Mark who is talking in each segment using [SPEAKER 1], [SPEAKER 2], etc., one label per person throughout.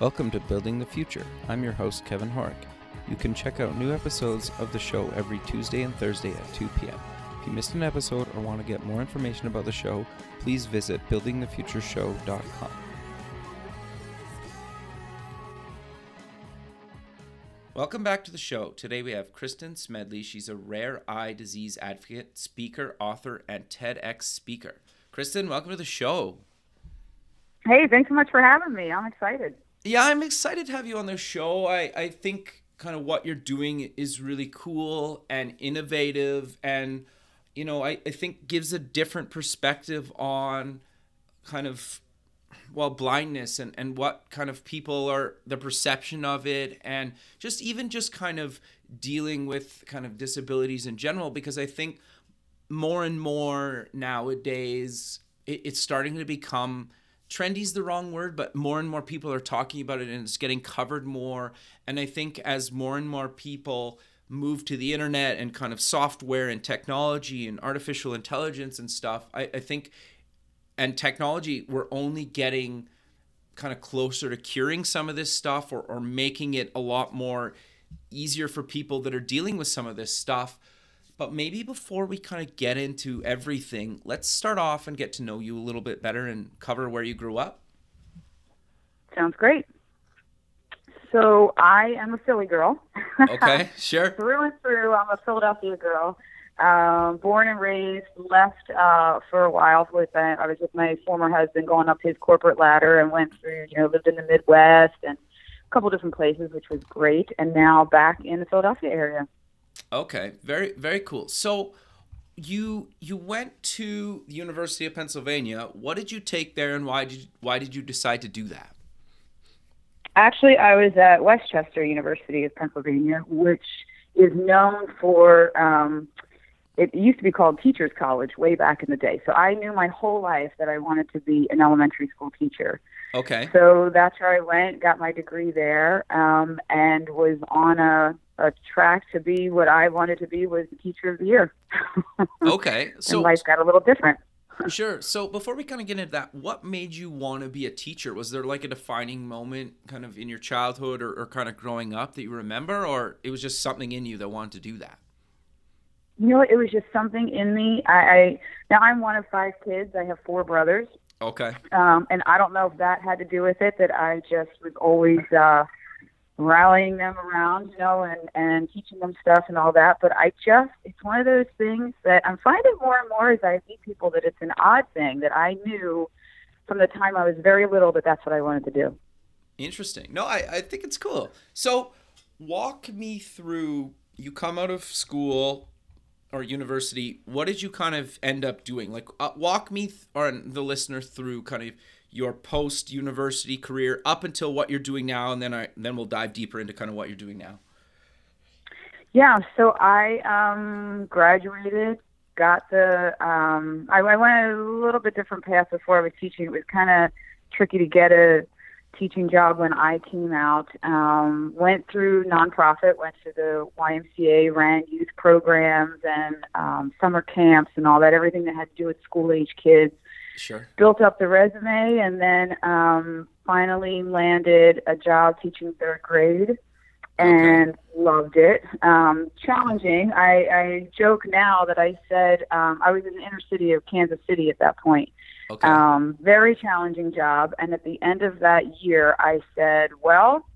[SPEAKER 1] Welcome to Building the Future. I'm your host, Kevin Horek. You can check out new episodes of the show every Tuesday and Thursday at 2 p.m. If you missed an episode or want to get more information about the show, please visit buildingthefutureshow.com. Welcome back to the show. Today we have Kristin Smedley. She's a rare eye disease advocate, speaker, author, and TEDx speaker. Kristen, welcome to the show.
[SPEAKER 2] Hey, thanks so much for having me. I'm excited.
[SPEAKER 1] Yeah, I'm excited to have you on the show. I, I think kind of what you're doing is really cool and innovative and you know, I, I think gives a different perspective on kind of well blindness and, and what kind of people are the perception of it and just even just kind of dealing with kind of disabilities in general because I think more and more nowadays it, it's starting to become trendy's the wrong word but more and more people are talking about it and it's getting covered more. And i think as more and more people move to the internet and kind of software and technology and artificial intelligence and stuff i, I think and technology we're only getting kind of closer to curing some of this stuff or, or making it a lot more easier for people that are dealing with some of this stuff but maybe before we kind of get into everything, let's start off and get to know you a little bit better and cover where you grew up.
[SPEAKER 2] Sounds great. So I am a Philly girl.
[SPEAKER 1] Okay, sure.
[SPEAKER 2] through and through, I'm a Philadelphia girl. Um, born and raised, left uh, for a while with uh, I was with my former husband, going up his corporate ladder, and went through, you know, lived in the Midwest and a couple different places, which was great. And now back in the Philadelphia area.
[SPEAKER 1] Okay, very very cool. So you you went to the University of Pennsylvania. What did you take there, and why did you, why did you decide to do that?
[SPEAKER 2] Actually, I was at West Chester University of Pennsylvania, which is known for. Um, it used to be called Teachers College way back in the day. So I knew my whole life that I wanted to be an elementary school teacher.
[SPEAKER 1] Okay.
[SPEAKER 2] So that's where I went, got my degree there, um, and was on a a track to be what I wanted to be was the teacher of the year.
[SPEAKER 1] okay, so
[SPEAKER 2] and life got a little different.
[SPEAKER 1] sure. So before we kind of get into that, what made you want to be a teacher? Was there like a defining moment, kind of in your childhood or, or kind of growing up that you remember, or it was just something in you that wanted to do that?
[SPEAKER 2] You know, it was just something in me. I, I now I'm one of five kids. I have four brothers.
[SPEAKER 1] Okay.
[SPEAKER 2] Um, and I don't know if that had to do with it that I just was always uh, rallying them around, you know, and and teaching them stuff and all that. But I just it's one of those things that I'm finding more and more as I meet people that it's an odd thing that I knew from the time I was very little that that's what I wanted to do.
[SPEAKER 1] Interesting. No, I I think it's cool. So walk me through. You come out of school or university. What did you kind of end up doing? Like uh, walk me th- or the listener through kind of your post university career up until what you're doing now, and then I then we'll dive deeper into kind of what you're doing now.
[SPEAKER 2] Yeah, so I um, graduated, got the um, I, I went a little bit different path before I was teaching. It was kind of tricky to get a teaching job when I came out. Um, went through nonprofit, went to the YMCA, ran youth programs and um, summer camps and all that, everything that had to do with school age kids.
[SPEAKER 1] Sure.
[SPEAKER 2] Built up the resume and then um, finally landed a job teaching third grade and okay. loved it. Um, challenging. I, I joke now that I said um, I was in the inner city of Kansas City at that point.
[SPEAKER 1] Okay.
[SPEAKER 2] Um, very challenging job. And at the end of that year, I said, well,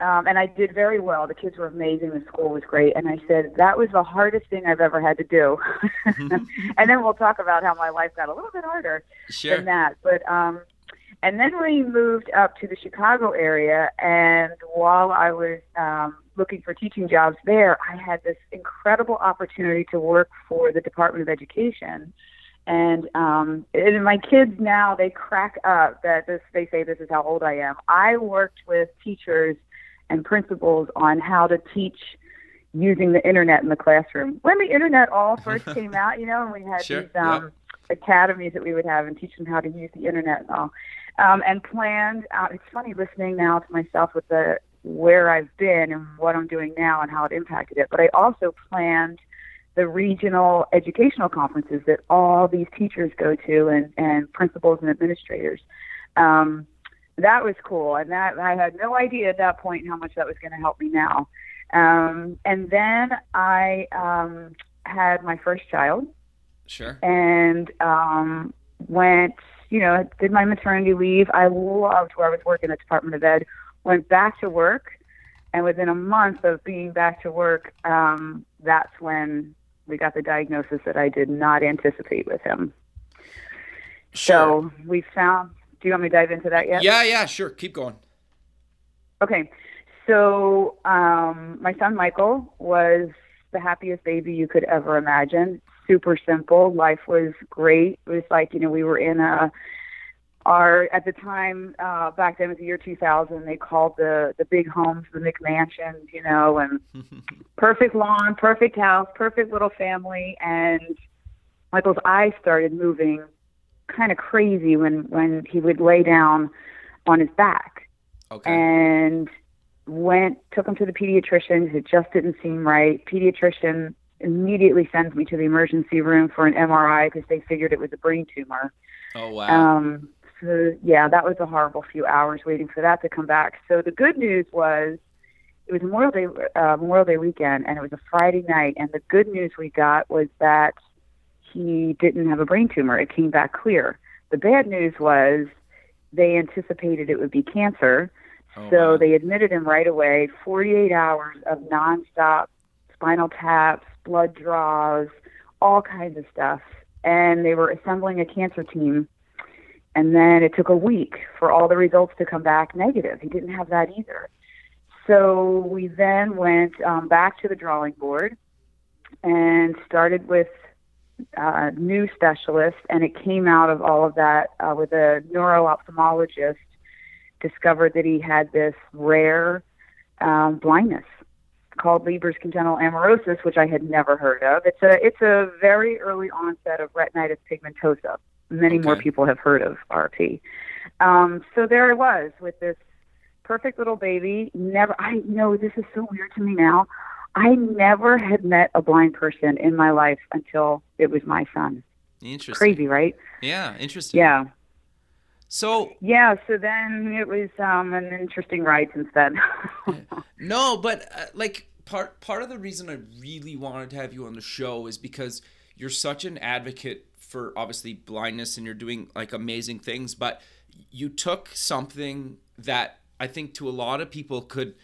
[SPEAKER 2] um, and I did very well. The kids were amazing. The school was great. And I said, that was the hardest thing I've ever had to do. and then we'll talk about how my life got a little bit harder
[SPEAKER 1] sure.
[SPEAKER 2] than that. But, um, and then we moved up to the Chicago area. And while I was um, looking for teaching jobs there, I had this incredible opportunity to work for the Department of Education. And um, and my kids now they crack up that this they say this is how old I am. I worked with teachers and principals on how to teach using the internet in the classroom. When the internet all first came out, you know, and we had
[SPEAKER 1] sure.
[SPEAKER 2] these um, yep. academies that we would have and teach them how to use the internet and all. Um, and planned. Uh, it's funny listening now to myself with the where I've been and what I'm doing now and how it impacted it. But I also planned the regional educational conferences that all these teachers go to and, and principals and administrators. Um, that was cool, and that I had no idea at that point how much that was going to help me now. Um, and then I um, had my first child.
[SPEAKER 1] Sure.
[SPEAKER 2] And um, went, you know, did my maternity leave. I loved where I was working at the Department of Ed. Went back to work, and within a month of being back to work, um, that's when we got the diagnosis that I did not anticipate with him.
[SPEAKER 1] Sure.
[SPEAKER 2] So we found. Do you want me to dive into that yet?
[SPEAKER 1] Yeah, yeah, sure. Keep going.
[SPEAKER 2] Okay. So um, my son Michael was the happiest baby you could ever imagine. Super simple. Life was great. It was like you know we were in a our at the time uh, back then it was the year 2000. They called the the big homes the McMansions, you know, and perfect lawn, perfect house, perfect little family. And Michael's eyes started moving kind of crazy when when he would lay down on his back
[SPEAKER 1] Okay.
[SPEAKER 2] and went took him to the pediatrician it just didn't seem right pediatrician immediately sends me to the emergency room for an mri because they figured it was a brain tumor
[SPEAKER 1] oh wow.
[SPEAKER 2] um so yeah that was a horrible few hours waiting for that to come back so the good news was it was memorial day uh, memorial day weekend and it was a friday night and the good news we got was that he didn't have a brain tumor it came back clear the bad news was they anticipated it would be cancer
[SPEAKER 1] oh,
[SPEAKER 2] so
[SPEAKER 1] wow.
[SPEAKER 2] they admitted him right away. 48 hours of nonstop spinal taps, blood draws, all kinds of stuff. And they were assembling a cancer team. And then it took a week for all the results to come back negative. He didn't have that either. So we then went um, back to the drawing board and started with uh, new specialist, And it came out of all of that uh, with a neuro ophthalmologist discovered that he had this rare um, blindness called Leber's congenital amaurosis, which I had never heard of. It's a it's a very early onset of retinitis pigmentosa. Many more people have heard of RP. Um, so there I was with this perfect little baby. Never, I know this is so weird to me now. I never had met a blind person in my life until it was my son.
[SPEAKER 1] Interesting.
[SPEAKER 2] Crazy, right?
[SPEAKER 1] Yeah, interesting.
[SPEAKER 2] Yeah.
[SPEAKER 1] So
[SPEAKER 2] Yeah, so then it was um, an interesting ride since then.
[SPEAKER 1] no, but uh, like part part of the reason I really wanted to have you on the show is because you're such an advocate for obviously blindness and you're doing like amazing things, but you took something that I think to a lot of people could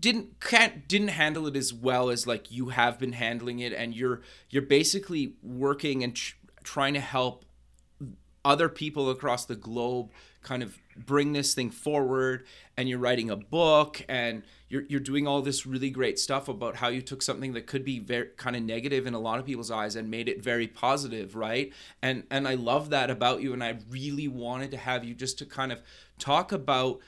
[SPEAKER 1] didn't can't didn't handle it as well as like you have been handling it and you're you're basically working and tr- trying to help other people across the globe kind of bring this thing forward and you're writing a book and you're, you're doing all this really great stuff about how you took something that could be very kind of negative in a lot of people's eyes and made it very positive right? And and i love that about you and i really wanted to have you just to kind of talk about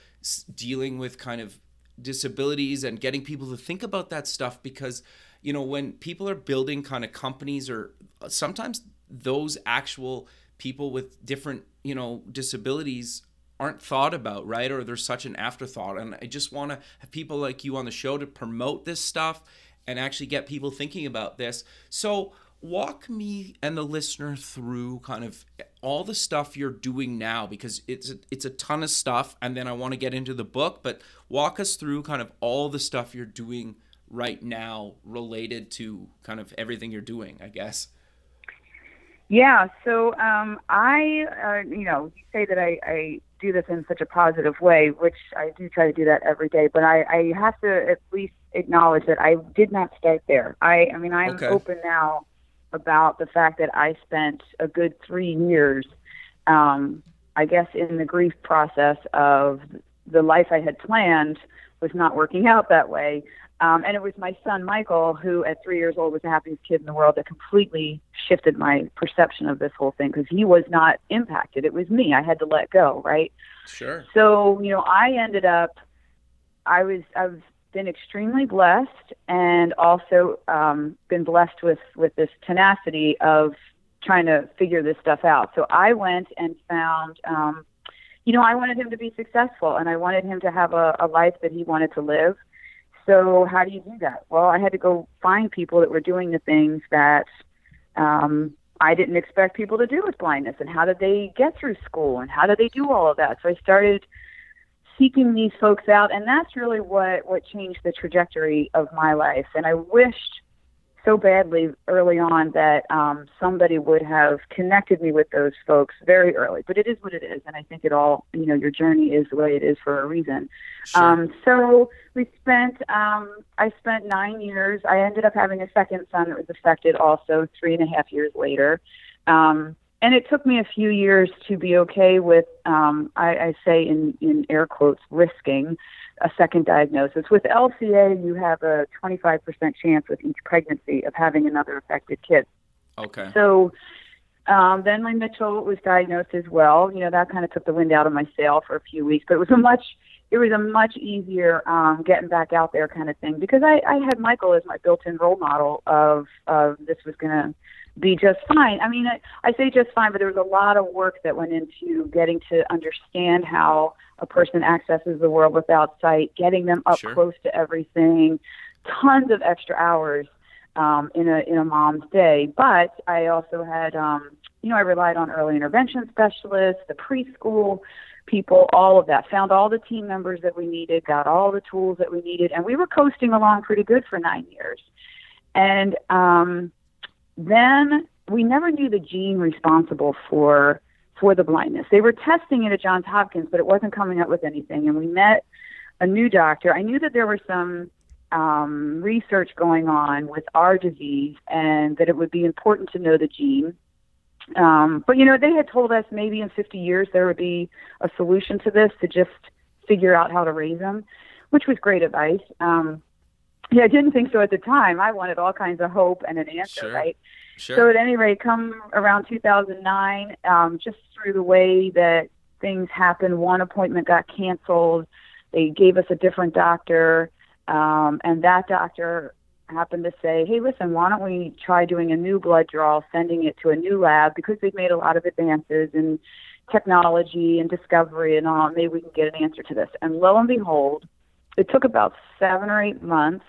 [SPEAKER 1] dealing with kind of disabilities and getting people to think about that stuff because you know when people are building kind of companies or uh, sometimes those actual people with different you know disabilities aren't thought about right? Or there's such an afterthought. And i just want to have people like you on the show to promote this stuff and actually get people thinking about this. So walk me and the listener through kind of all the stuff you're doing now because it's a, it's a ton of stuff and then I want to get into the book but walk us through kind of all the stuff you're doing right now related to kind of everything you're doing I guess
[SPEAKER 2] Yeah, so um, I, uh, you know, you say that I, I do this in such a positive way, which I do try to do that every day. But I, I have to at least acknowledge that I did not start there. I, I mean, I'm
[SPEAKER 1] Okay.
[SPEAKER 2] open now about the fact that I spent a good three years, um, I guess, in the grief process of the life I had planned was not working out that way. Um, and it was my son Michael, who at three years old was the happiest kid in the world, that completely shifted my perception of this whole thing because he was not impacted. It was me. I had to let go, right?
[SPEAKER 1] sure
[SPEAKER 2] So, you know, I ended up, I was, I've been extremely blessed and also um, been blessed with, with this tenacity of trying to figure this stuff out. So I went and found, um, you know, I wanted him to be successful and I wanted him to have a, a life that he wanted to live. So how do you do that? Well, I had to go find people that were doing the things that um, I didn't expect people to do with blindness and how did they get through school and how did they do all of that. So I started seeking these folks out and that's really what what changed the trajectory of my life and I wished so badly early on that um, somebody would have connected me with those folks very early. But it is what it is, and I think it all, you know, your journey is the way it is for a reason. Sure. Um, so we spent, um, I spent nine years. I ended up having a second son that was affected also three and a half years later. Um, and it took me a few years to be okay with, um, I, I say in, in air quotes, risking a second diagnosis. With LCA, you have a 25% chance with each pregnancy of having another affected kid.
[SPEAKER 1] Okay.
[SPEAKER 2] So um, then my Mitchell was diagnosed as well. You know, that kind of took the wind out of my sail for a few weeks, but it was a much it was a much easier um, getting back out there kind of thing because I, I had Michael as my built-in role model of of this was going to be just fine. I mean, I, I say just fine, but there was a lot of work that went into getting to understand how a person accesses the world without sight, getting them up sure. close to everything, tons of extra hours um, in a in a mom's day. But I also had, um, you know, I relied on early intervention specialists, the preschool people, all of that. Found all the team members that we needed, got all the tools that we needed, and we were coasting along pretty good for nine years. And um, then we never knew the gene responsible for for the blindness. They were testing it at Johns Hopkins, but it wasn't coming up with anything. And we met a new doctor. I knew that there was some um, research going on with our disease, and that it would be important to know the gene. Um, but you know, they had told us maybe in 50 years there would be a solution to this to just figure out how to raise them, which was great advice. Um, yeah, I didn't think so at the time. I wanted all kinds of hope and an answer,
[SPEAKER 1] sure.
[SPEAKER 2] right?
[SPEAKER 1] Sure.
[SPEAKER 2] So at any rate, come around 2009, um, just through the way that things happened, one appointment got canceled. They gave us a different doctor, um, and that doctor happened to say, "Hey, listen, why don't we try doing a new blood draw, sending it to a new lab because they've made a lot of advances in technology and discovery and all. Maybe we can get an answer to this." And lo and behold, it took about seven or eight months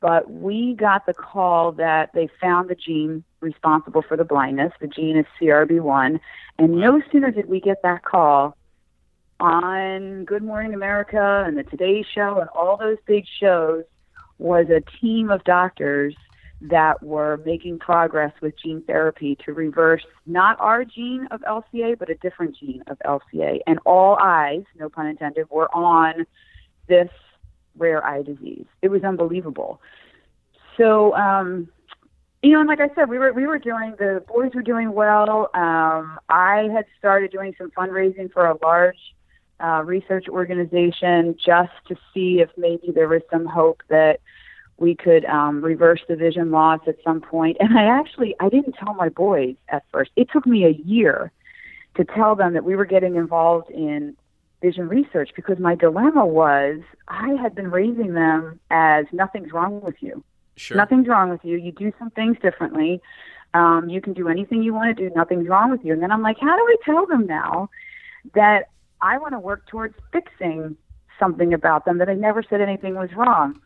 [SPEAKER 2] but we got the call that they found the gene responsible for the blindness. The gene is CRB1. And no sooner did we get that call on Good Morning America and the Today Show and all those big shows was a team of doctors that were making progress with gene therapy to reverse not our gene of LCA, but a different gene of LCA. And all eyes, no pun intended, were on this rare eye disease. It was unbelievable. So, um, you know, and like I said, we were we were doing the boys were doing well. Um, I had started doing some fundraising for a large uh, research organization just to see if maybe there was some hope that we could um, reverse the vision loss at some point. And I actually I didn't tell my boys at first. It took me a year to tell them that we were getting involved in vision research because my dilemma was I had been raising them as nothing's wrong with you.
[SPEAKER 1] Sure.
[SPEAKER 2] Nothing's wrong with you. You do some things differently. Um, you can do anything you want to do. Nothing's wrong with you. And then I'm like, how do I tell them now that I want to work towards fixing something about them that I never said anything was wrong?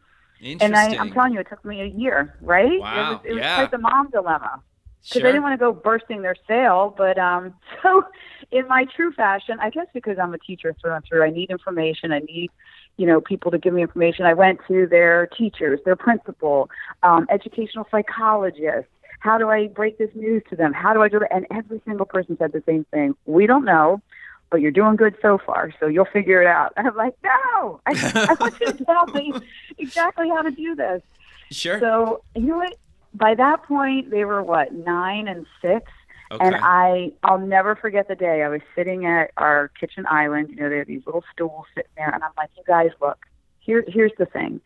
[SPEAKER 2] And I, I'm telling you, it took me a year, right?
[SPEAKER 1] Wow.
[SPEAKER 2] It was, it was
[SPEAKER 1] yeah.
[SPEAKER 2] quite the mom dilemma because
[SPEAKER 1] Sure.
[SPEAKER 2] I didn't want to go bursting their sail. But um, so, in my true fashion, I guess because I'm a teacher through and through, I need information. I need, you know, people to give me information. I went to their teachers, their principal, um, educational psychologists. How do I break this news to them? How do I do it? And every single person said the same thing. We don't know, but you're doing good so far, so you'll figure it out. And I'm like, no, I, I want you to tell me exactly how to do this.
[SPEAKER 1] Sure.
[SPEAKER 2] So you know what? By that point, they were what nine and six,
[SPEAKER 1] okay.
[SPEAKER 2] and I I'll never forget the day I was sitting at our kitchen island. You know, they have these little stools sitting there, and I'm like, you guys, look, here here's the thing.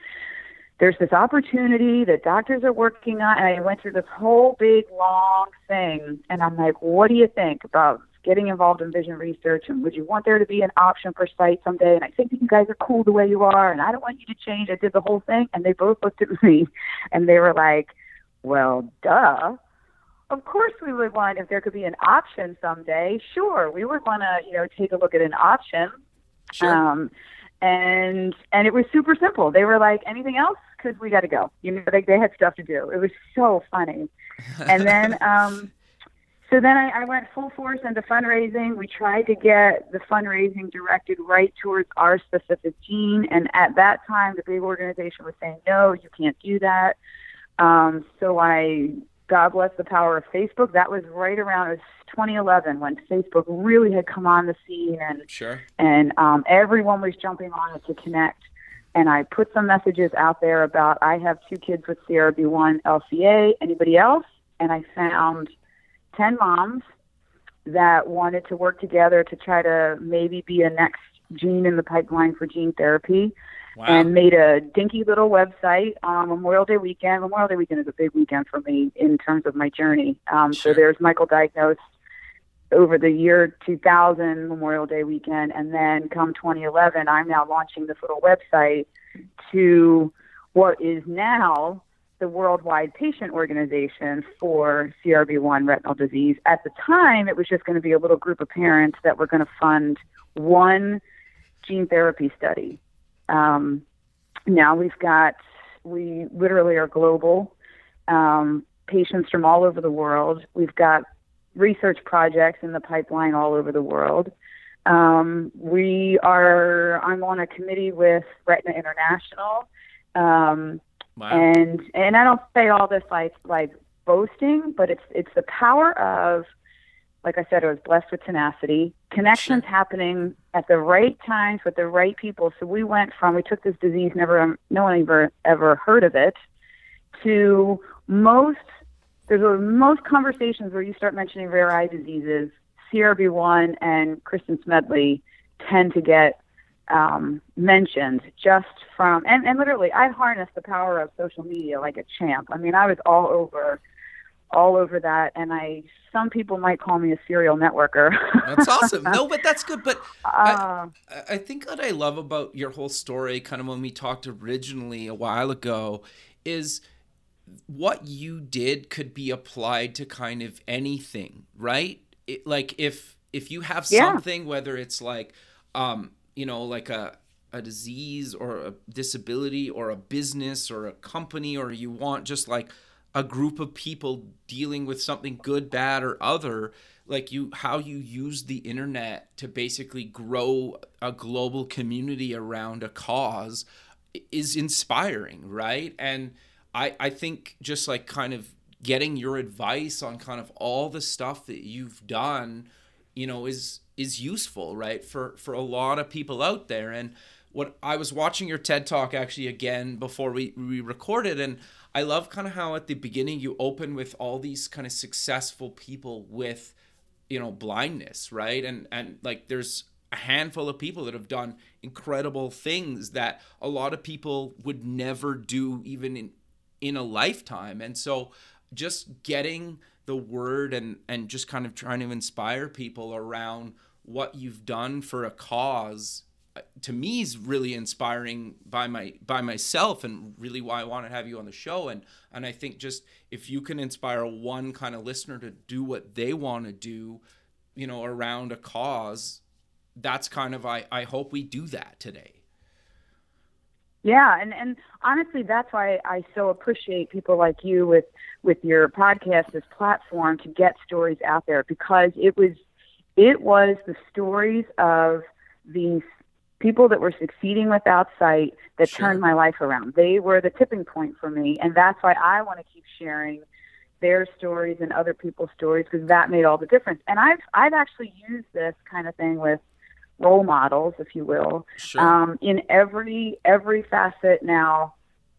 [SPEAKER 2] There's this opportunity that doctors are working on, and I went through this whole big long thing, and I'm like, what do you think about getting involved in vision research and would you want there to be an option for sight someday and I think that you guys are cool the way you are and I don't want you to change. I did the whole thing and they both looked at me and they were like, Well, duh. Of course we would want if there could be an option someday. Sure, we would want to, you know, take a look at an option.
[SPEAKER 1] sure.
[SPEAKER 2] Um and and it was super simple. They were like, anything else? Because we got to go. You know, like they had stuff to do. It was so funny. And then, um, so then I, I went full force into fundraising. We tried to get the fundraising directed right towards our specific gene, and at that time, the big organization was saying, "No, you can't do that." Um, so I, God bless the power of Facebook. That was right around was 2011 when Facebook really had come on the scene, and
[SPEAKER 1] Sure.
[SPEAKER 2] and um, everyone was jumping on it to connect. And I put some messages out there about I have two kids with CRB1 LCA. Anybody else? And I found 10 moms that wanted to work together to try to maybe be a next gene in the pipeline for gene therapy
[SPEAKER 1] Wow.
[SPEAKER 2] and made a dinky little website on Memorial Day weekend. Memorial Day weekend is a big weekend for me in terms of my journey. Um,
[SPEAKER 1] Sure.
[SPEAKER 2] So there's Michael diagnosed over the year 2000 Memorial Day weekend, and then come 2011, I'm now launching this little website to what is now the worldwide patient organization for CRB1 retinal disease. At the time, it was just going to be a little group of parents that were going to fund one gene therapy study. Um, now we've got, we literally are global, um, patients from all over the world. We've got research projects in the pipeline all over the world. Um, we are, I'm on a committee with Retina International. Um,
[SPEAKER 1] wow.
[SPEAKER 2] and and I don't say all this like like boasting, but it's it's the power of like I said, I was blessed with tenacity, connections
[SPEAKER 1] Sure.
[SPEAKER 2] happening at the right times with the right people. So we went from we took this disease, never no one ever ever heard of it, to most there's a, most conversations where you start mentioning rare eye diseases, CRB1 and Kristin Smedley tend to get um, mentioned just from and, and literally I harnessed the power of social media like a champ. I mean I was all over all over that and I some people might call me a serial networker.
[SPEAKER 1] That's awesome. No, but that's good. But
[SPEAKER 2] uh,
[SPEAKER 1] I- I think what I love about your whole story, kind of when we talked originally a while ago, is what you did could be applied to kind of anything, right? It, like if if you have
[SPEAKER 2] Yeah.
[SPEAKER 1] something, whether it's like, um, you know, like a a disease or a disability or a business or a company, or you want just like a group of people dealing with something good, bad, or other, like you how you use the internet to basically grow a global community around a cause is inspiring, right? And I I think just like kind of getting your advice on kind of all the stuff that you've done, you know, is is useful, right? For for a lot of people out there and what I was watching your TED talk actually again before we, we recorded and I love kind of how at the beginning you open with all these kind of successful people with you know blindness right? And and like there's a handful of people that have done incredible things that a lot of people would never do even in in a lifetime. And so just getting the word and and just kind of trying to inspire people around what you've done for a cause to me is really inspiring by my by myself and really why I want to have you on the show. And and I think just if you can inspire one kind of listener to do what they want to do you know around a cause that's kind of I I hope we do that today.
[SPEAKER 2] Yeah, and and honestly, that's why I so appreciate people like you with with your podcast, this platform to get stories out there because it was it was the stories of these people that were succeeding without sight that
[SPEAKER 1] Sure.
[SPEAKER 2] turned my life around. They were the tipping point for me, and that's why I want to keep sharing their stories and other people's stories because that made all the difference. And I've I've actually used this kind of thing with role models, if you will,
[SPEAKER 1] sure
[SPEAKER 2] um, in every every facet now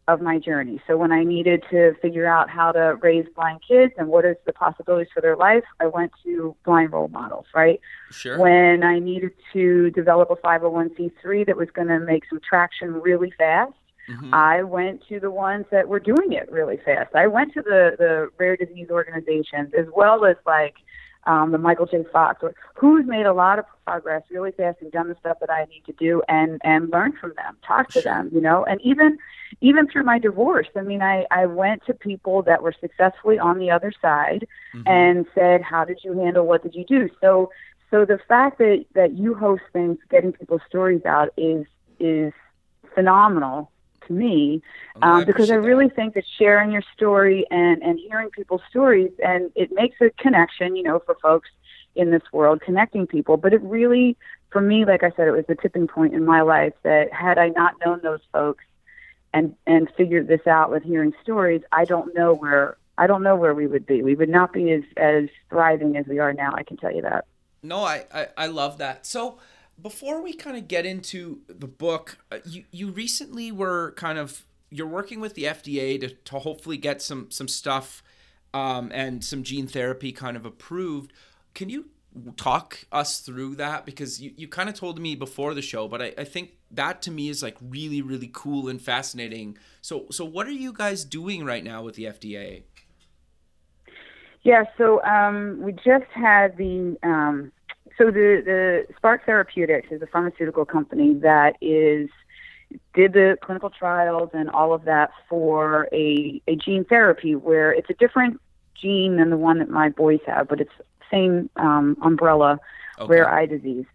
[SPEAKER 2] of my journey. So when I needed to figure out how to raise blind kids and what is the possibilities for their life, I went to blind role models, right?
[SPEAKER 1] sure
[SPEAKER 2] When I needed to develop a 501c3 that was going to make some traction really fast,
[SPEAKER 1] Mhm.
[SPEAKER 2] I went to the ones that were doing it really fast. I went to the the rare disease organizations as well as like um, the Michael J. Fox, or who's made a lot of progress really fast and done the stuff that I need to do, and and learn from them, talk to them, you know, and even even through my divorce. I mean, I I went to people that were successfully on the other side
[SPEAKER 1] Mhm.
[SPEAKER 2] and said, "How did you handle? What did you do?" So so the fact that that you host things, getting people's stories out is is phenomenal to me um, I because I really that. think that sharing your story and and hearing people's stories and it makes a connection, you know, for folks in this world, connecting people. But it really, for me, like I said, it was the tipping point in my life that had I not known those folks and and figured this out with hearing stories, I don't know where I don't know where we would be. We would not be as as thriving as we are now. I can tell you that.
[SPEAKER 1] No, I I, I love that. So before we kind of get into the book, uh, you you recently were kind of you're working with the FDA to to hopefully get some some stuff um, and some gene therapy kind of approved. Can you talk us through that? Because you, you kind of told me before the show but I, I think that to me is like really really cool and fascinating. So so what are you guys doing right now with the fda
[SPEAKER 2] yeah so um, we just had the um, so the the Spark Therapeutics is a pharmaceutical company that is did the clinical trials and all of that for a a gene therapy where it's a different gene than the one that my boys have, but it's same um, umbrella, okay. rare eye disease.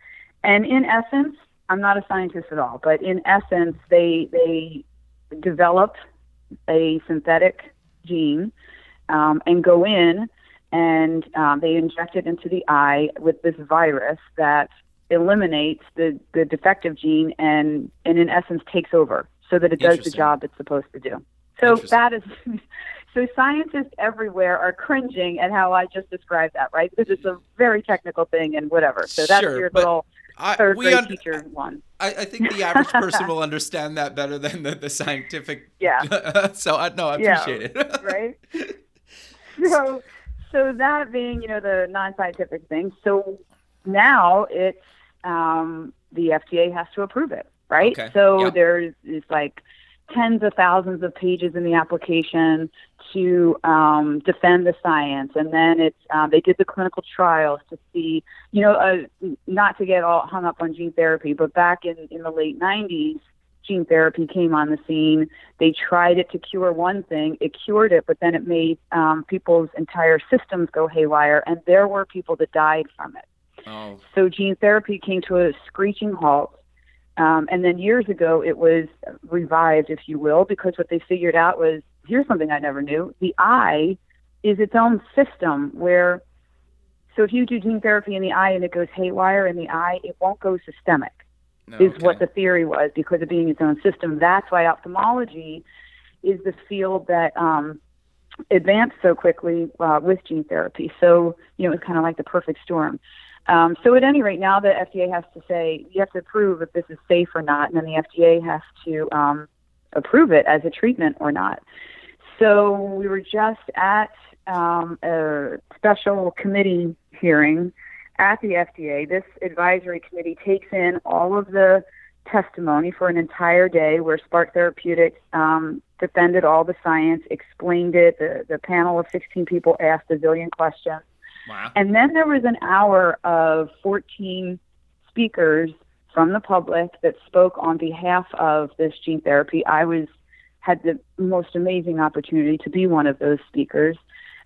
[SPEAKER 2] And in essence, I'm not a scientist at all, but in essence, they they develop a synthetic gene um, and go in and um, they inject it into the eye with this virus that eliminates the, the defective gene and, and in essence takes over so that it does the job it's supposed to do. So that is so scientists everywhere are cringing at how I just described that, right? Because it's a very technical thing and whatever. So that's sure, your little I, third grade un- teacher one.
[SPEAKER 1] I, I, think the average person will understand that better than the, the scientific.
[SPEAKER 2] Yeah.
[SPEAKER 1] so I no, I appreciate
[SPEAKER 2] yeah, it. right. So so that being, you know, the non-scientific thing. So now it's um, the FDA has to approve it, right? Okay. So yep. there's it's like tens of thousands of pages in the application to um, defend the science, and then it's um, they did the clinical trials to see, you know, uh, not to get all hung up on gene therapy, but back in in the late '90s, gene therapy came on the scene. They tried it to cure one thing, it cured it, but then it made um, people's entire systems go haywire, and there were people that died from it. Oh. So gene therapy came to a screeching halt. Um, and then years ago, it was revived, if you will, because what they figured out was here's something I never knew: the eye is its own system where. So if you do gene therapy in the eye and it goes haywire in the eye, it won't go systemic is okay. what the theory was because of being its own system. That's why ophthalmology is the field that um, advanced so quickly uh, with gene therapy. So, you know, it's kind of like the perfect storm. Um, so, at any rate, now the FDA has to say, you have to prove if this is safe or not, and then the FDA has to um, approve it as a treatment or not. So, we were just at um, a special committee hearing at the FDA, this advisory committee takes in all of the testimony for an entire day where Spark Therapeutics um, defended all the science, explained it. The, the panel of 16 people asked a zillion questions. Wow. And then there was an hour of 14 speakers from the public that spoke on behalf of this gene therapy. I was had the most amazing opportunity to be one of those speakers.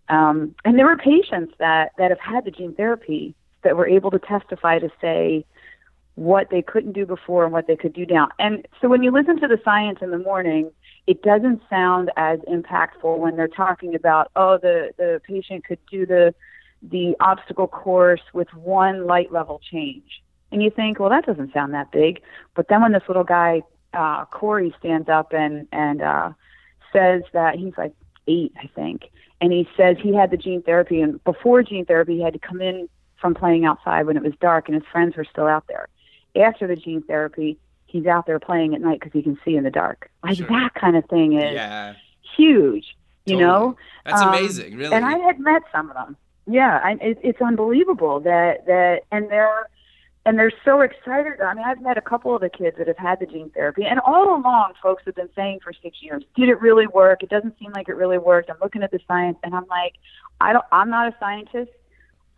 [SPEAKER 2] Um, and there were patients that, that have had the gene therapy that were able to testify to say what they couldn't do before and what they could do now. And so when you listen to the science in the morning, it doesn't sound as impactful when they're talking about, oh, the, the patient could do the the obstacle course with one light level change. And you think, well, that doesn't sound that big. But then when this little guy, uh, Corey, stands up and, and uh, says that he's like eight, I think, and he says he had the gene therapy, and before gene therapy, he had to come in from playing outside when it was dark and his friends were still out there. After the gene therapy, he's out there playing at night because he can see in the dark. Like sure. that kind of thing is yeah. huge, you totally. know?
[SPEAKER 1] That's um, amazing, really.
[SPEAKER 2] And I had met some of them. Yeah, I, it, it's unbelievable that that and they're and they're so excited. I mean, I've met a couple of the kids that have had the gene therapy, and all along, folks have been saying for six years, "Did it really work? It doesn't seem like it really worked." I'm looking at the science, and I'm like, I don't. I'm not a scientist.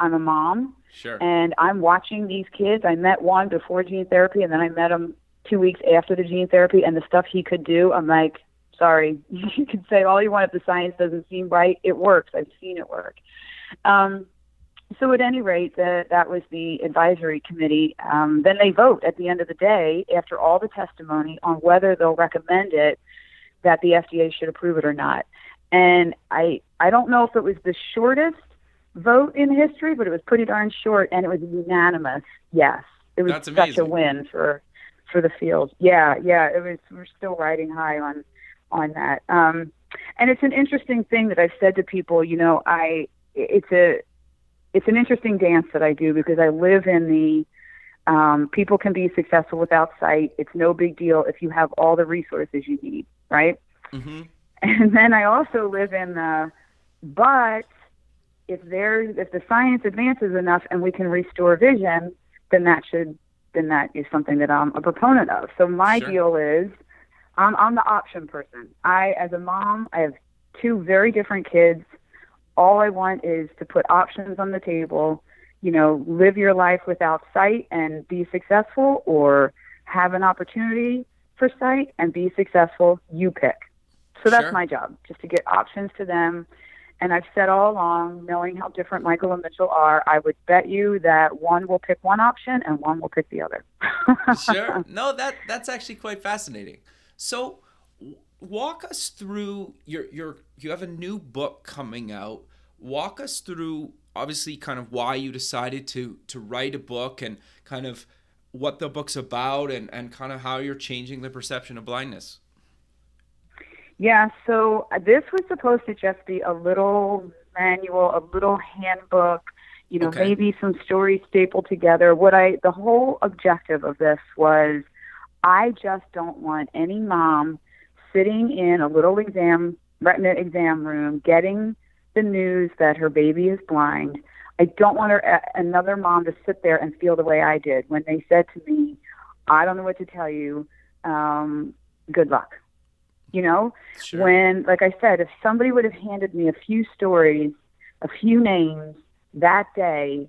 [SPEAKER 2] I'm a mom.
[SPEAKER 1] Sure.
[SPEAKER 2] And I'm watching these kids. I met one before gene therapy, and then I met him two weeks after the gene therapy, and the stuff he could do, I'm like, sorry, you can say all you want if the science doesn't seem right. It works. I've seen it work. Um, so at any rate, the, that was the advisory committee. Um, then they vote at the end of the day, after all the testimony, on whether they'll recommend it that the FDA should approve it or not. And I I don't know if it was the shortest vote in history, but it was pretty darn short, and it was unanimous. Yes, it was
[SPEAKER 1] That's
[SPEAKER 2] such a win for for the field. Yeah, yeah, it was. We're still riding high on on that. Um, and it's an interesting thing that I've said to people. You know, I it's a it's an interesting dance that I do because I live in the um, people can be successful without sight. It's no big deal if you have all the resources you need, right?
[SPEAKER 1] Mm-hmm.
[SPEAKER 2] And then I also live in the but if there's if the science advances enough and we can restore vision, then that should then that is something that I'm a proponent of. So my
[SPEAKER 1] Sure.
[SPEAKER 2] deal is I'm I'm the option person. I as a mom, I have two very different kids. All I want is to put options on the table, you know, live your life without sight and be successful or have an opportunity for sight and be successful, you pick. So that's
[SPEAKER 1] Sure.
[SPEAKER 2] my job, just to get options to them. And I've said all along, knowing how different Michael and Mitchell are, I would bet you that one will pick one option and one will pick the other.
[SPEAKER 1] sure. No, that that's actually quite fascinating. So, walk us through your your you have a new book coming out. Walk us through obviously kind of why you decided to to write a book and kind of what the book's about and and kind of how you're changing the perception of blindness.
[SPEAKER 2] Yeah, so uh, this was supposed to just be a little manual, a little handbook, you know,
[SPEAKER 1] Okay.
[SPEAKER 2] maybe some stories stapled together. What I the whole objective of this was I just don't want any mom sitting in a little exam retina exam room getting the news that her baby is blind. I don't want her another mom to sit there and feel the way I did when they said to me, "I don't know what to tell you. Um, good luck." You know,
[SPEAKER 1] Sure.
[SPEAKER 2] when like i said if somebody would have handed me a few stories a few names that day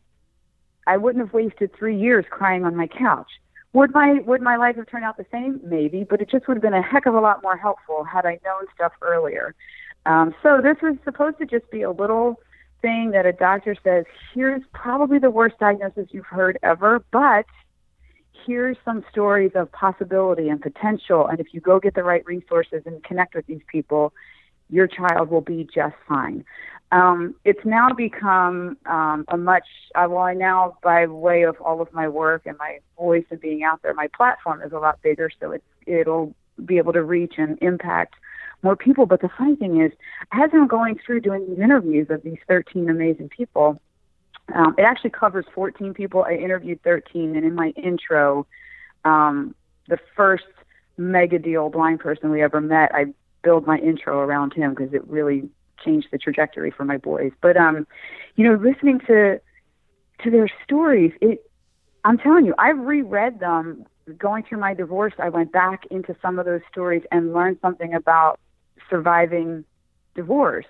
[SPEAKER 2] i wouldn't have wasted three years crying on my couch. Would my would my life have turned out the same? Maybe but it just would have been a heck of a lot more helpful had i known stuff earlier. Um, so this was supposed to just be a little thing that a doctor says here's probably the worst diagnosis you've heard ever but here's some stories of possibility and potential. And if you go get the right resources and connect with these people, your child will be just fine. Um, it's now become um, a much, uh, well, I now, by way of all of my work and my voice and being out there, my platform is a lot bigger, so it's, it'll be able to reach and impact more people. But the funny thing is, as I'm going through doing these interviews of these 13 amazing people, um, it actually covers 14 people. I interviewed 13, and in my intro, um, the first mega deal blind person we ever met, I build my intro around him because it really changed the trajectory for my boys. But um, you know, listening to to their stories, it I'm telling you, I've reread them going through my divorce. I went back into some of those stories and learned something about surviving divorce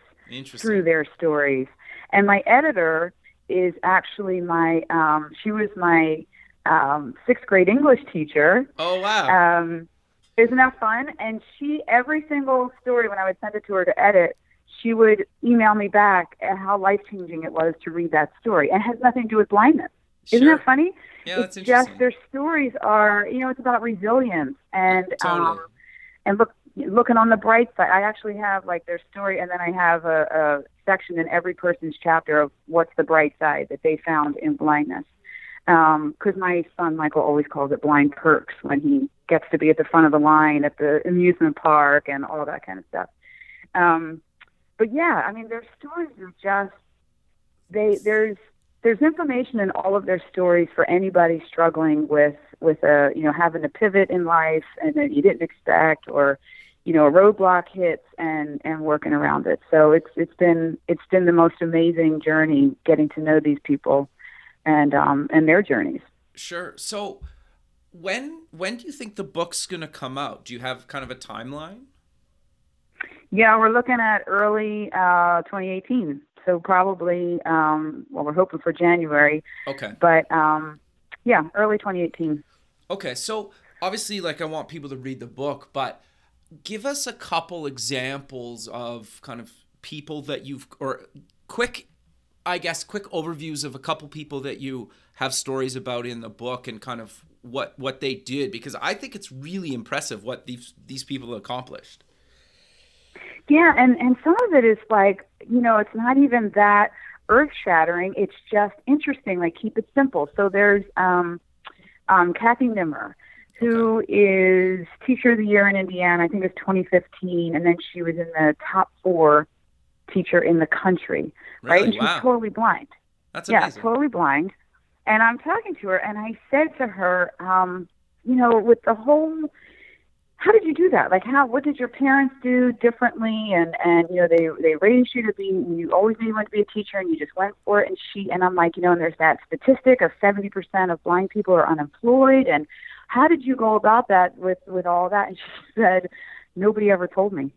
[SPEAKER 2] through their stories. And my editor is actually my um, she was my um, sixth grade English teacher.
[SPEAKER 1] Oh wow.
[SPEAKER 2] Um, isn't that fun? And she every single story when I would send it to her to edit, she would email me back how life changing it was to read that story. And it has nothing to do with blindness. Isn't that funny?
[SPEAKER 1] Yeah, that's
[SPEAKER 2] it's
[SPEAKER 1] interesting.
[SPEAKER 2] just their stories are you know it's about resilience and
[SPEAKER 1] Totally.
[SPEAKER 2] um and look looking on the bright side i actually have like their story and then i have a, a section in every person's chapter of what's the bright side that they found in blindness. Because my son michael always calls it blind perks when he gets to be at the front of the line at the amusement park and all that kind of stuff. Um but yeah i mean their stories are just they there's there's information in all of their stories for anybody struggling with with a you know having a pivot in life and that you didn't expect or you know a roadblock hits and and working around it so it's it's been it's been the most amazing journey getting to know these people and um and their journeys
[SPEAKER 1] Sure. So when when do you think the book's going to come out? Do you have kind of a timeline?
[SPEAKER 2] yeah we're looking at early uh 2018 so probably um well we're hoping for january
[SPEAKER 1] Okay.
[SPEAKER 2] but um yeah early 2018
[SPEAKER 1] Okay. So obviously like I want people to read the book, but give us a couple examples of kind of people that you've or quick I guess, quick overviews of a couple people that you have stories about in the book and kind of what what they did because I think it's really impressive what these these people accomplished.
[SPEAKER 2] Yeah, and and some of it is like you know it's not even that earth shattering. It's just interesting. Like keep it simple. So there's um, um, Kathy Nimmer, who is Teacher of the Year in Indiana. I think it was 2015, and then she was in the top four teacher in the country.
[SPEAKER 1] Really?
[SPEAKER 2] Right, and
[SPEAKER 1] wow.
[SPEAKER 2] she's totally blind.
[SPEAKER 1] That's amazing.
[SPEAKER 2] Yeah, totally blind. And I'm talking to her, and I said to her, um, you know, with the whole how did you do that? Like, how? What did your parents do differently? And and you know, they they raised you to be. You always knew you wanted to be a teacher, and you just went for it. And she and I'm like, you know, and there's that statistic of 70% of blind people are unemployed. And how did you go about that with with all that? And she said, nobody ever told me.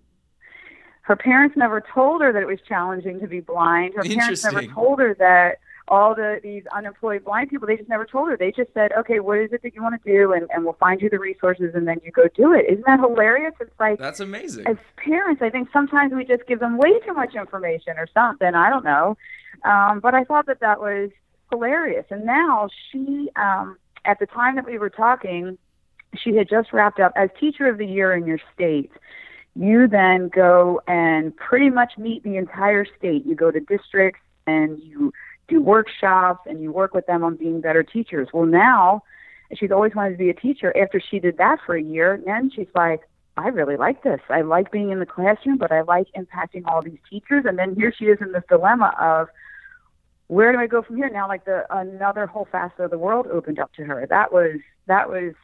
[SPEAKER 2] Her parents never told her that it was challenging to be blind. Her parents never told her that all the these unemployed blind people they just never told her. They just said okay what is it that you want to do? And, and we'll find you the resources and then you go do it. Isn't that hilarious? It's like
[SPEAKER 1] that's amazing.
[SPEAKER 2] as parents i think sometimes we just give them way too much information or something. I don't know. Um, but i thought that that was hilarious. And now she um, at the time that we were talking she had just wrapped up as teacher of the year in your state you then go and pretty much meet the entire state you go to districts and you do workshops and you work with them on being better teachers. Well, now she's always wanted to be a teacher. After she did that for a year, then she's like, I really like this. I like being in the classroom, but I like impacting all these teachers. And then here she is in this dilemma of where do I go from here? Now, like the another whole facet of the world opened up to her. That was that was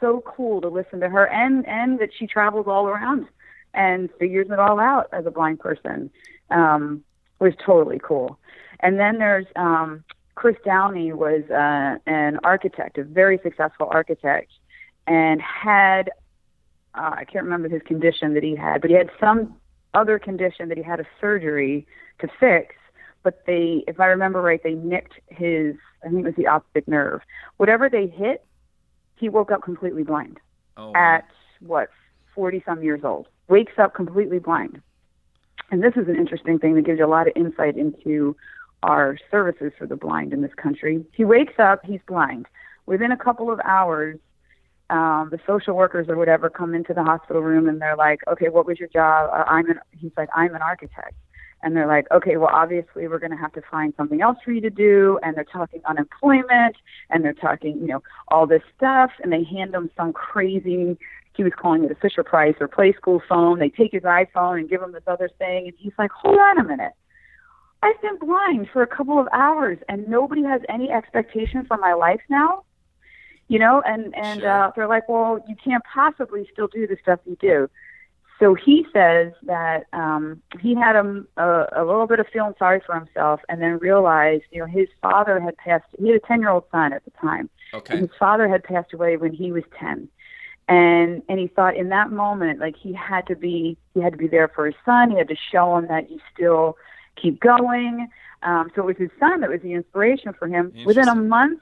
[SPEAKER 2] so cool to listen to her, and and that she travels all around and figures it all out as a blind person um, was totally cool. And then there's um, Chris Downey was uh, an architect, a very successful architect, and had uh, I can't remember his condition that he had, but he had some other condition that he had a surgery to fix. But they, if I remember right, they nicked his I think it was the optic nerve. Whatever they hit, he woke up completely blind
[SPEAKER 1] oh,
[SPEAKER 2] at what forty some years old. Wakes up completely blind. And this is an interesting thing that gives you a lot of insight into our services for the blind in this country. He wakes up, he's blind. Within a couple of hours, um, the social workers or whatever come into the hospital room and they're like, "Okay, what was your job?" Uh, I'm an. He's like, "I'm an architect." And they're like, okay, well, obviously we're going to have to find something else for you to do. And they're talking unemployment and they're talking, you know, all this stuff. And they hand him some crazy, he was calling it a Fisher Price or Playskool phone. They take his iPhone and give him this other thing. And he's like, hold on a minute. I've been blind for a couple of hours and nobody has any expectation for my life now. You know, and and
[SPEAKER 1] Sure.
[SPEAKER 2] uh, they're like, well, you can't possibly still do the stuff you do. So he says that um, he had a, a, a little bit of feeling sorry for himself, and then realized, you know, his father had passed. He had a ten-year-old son at the time,
[SPEAKER 1] Okay.
[SPEAKER 2] his father had passed away when he was 10 and and he thought in that moment like he had to be he had to be there for his son he had to show him that you still keep going um so it was his son that was the inspiration for him within a month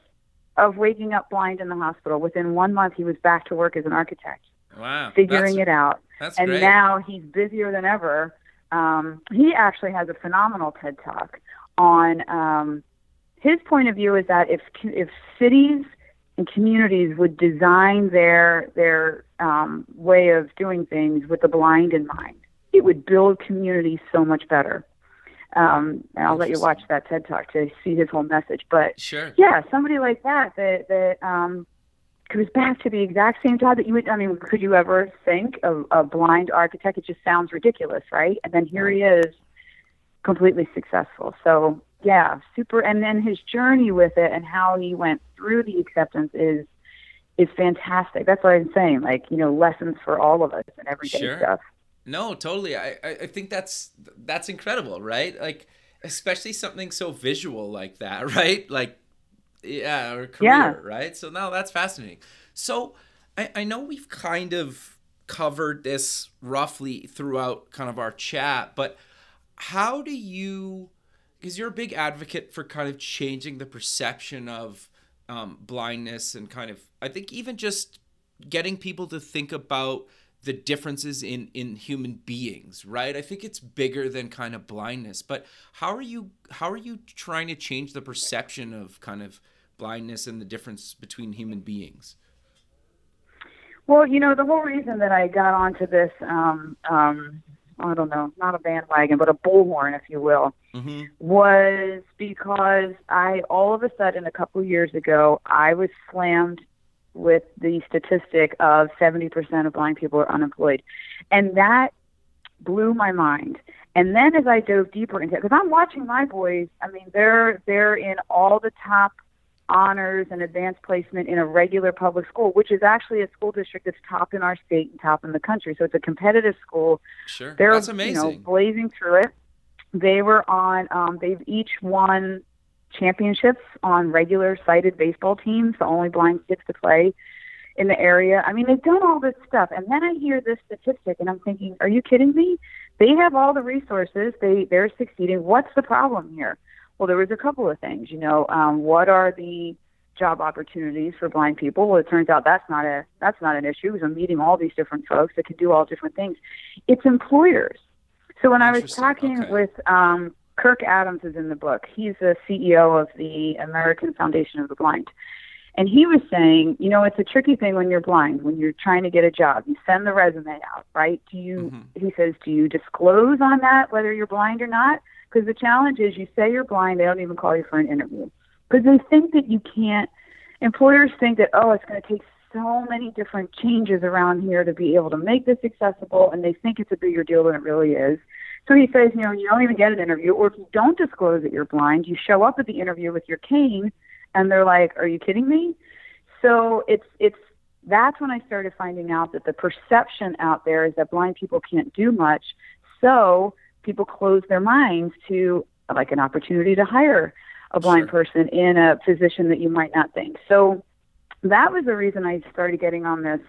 [SPEAKER 2] of waking up blind in the hospital within one month he was back to work as an architect
[SPEAKER 1] Wow.
[SPEAKER 2] figuring
[SPEAKER 1] that's,
[SPEAKER 2] it out
[SPEAKER 1] That's
[SPEAKER 2] and
[SPEAKER 1] great.
[SPEAKER 2] now he's busier than ever. Um, he actually has a phenomenal TED talk on um, his point of view is that if if cities and communities would design their their um, way of doing things with the blind in mind, it would build communities so much better. Um, and I'll let you watch that TED talk to see his whole message. But
[SPEAKER 1] Sure.
[SPEAKER 2] yeah, somebody like that that that um, goes back to the exact same job that you would. I mean, could you ever think of a blind architect? It just sounds ridiculous, right? And then here he is, completely successful. So yeah, super. And then his journey with it and how he went through the acceptance is is fantastic. That's what I'm saying. Like you know, lessons for all of us and everyday
[SPEAKER 1] Sure.
[SPEAKER 2] stuff.
[SPEAKER 1] No, totally. I, I I think that's that's incredible, right? Like especially something so visual like that, right? Like yeah, or career,
[SPEAKER 2] Yeah.
[SPEAKER 1] right? So now that's fascinating. So I, I know we've kind of covered this roughly throughout kind of our chat, but how do you because you're a big advocate for kind of changing the perception of um, blindness and kind of i think even just getting people to think about the differences in in human beings right i think it's bigger than kind of blindness but how are you how are you trying to change the perception of kind of blindness and the difference between human beings
[SPEAKER 2] well you know the whole reason that i got onto this um um i don't know not a bandwagon but a bullhorn if you will mm-hmm. was because i all of a sudden a couple of years ago i was slammed with the statistic of 70% of blind people are unemployed. And that blew my mind. And then as I dove deeper into it, because I'm watching my boys, I mean, they're they're in all the top honors and advanced placement in a regular public school, which is actually a school district that's top in our state and top in the country. So it's a competitive school.
[SPEAKER 1] Sure,
[SPEAKER 2] they're,
[SPEAKER 1] that's amazing.
[SPEAKER 2] You know, blazing through it. They were on. Um, they've each won championships on regular sighted baseball teams, the only blind kids to play in the area. I mean, they've done all this stuff. And then I hear this statistic and I'm thinking, are you kidding me? They have all the resources. They they're succeeding. What's the problem here? Well, there was a couple of things, you know, um, what are the job opportunities for blind people? Well, it turns out that's not a that's not an issue. because I'm meeting all these different folks that can do all different things. It's employers. So when I was talking okay. with um, Kirk Adams is in the book. He's the CEO of the American Foundation of the Blind. And he was saying, you know, it's a tricky thing when you're blind, when you're trying to get a job. You send the resume out, right? Do you, mm-hmm. he says, do you disclose on that whether you're blind or not? Because the challenge is you say you're blind, they don't even call you for an interview. Because they think that you can't, employers think that, oh, it's going to take so many different changes around here to be able to make this accessible, and they think it's a bigger deal than it really is. So he says, you know, you don't even get an interview, or if you don't disclose that you're blind, you show up at the interview with your cane, and they're like, "Are you kidding me?" So it's it's that's when I started finding out that the perception out there is that blind people can't do much. So people close their minds to like an opportunity to hire a blind sure. person in a position that you might not think. So that was the reason I started getting on this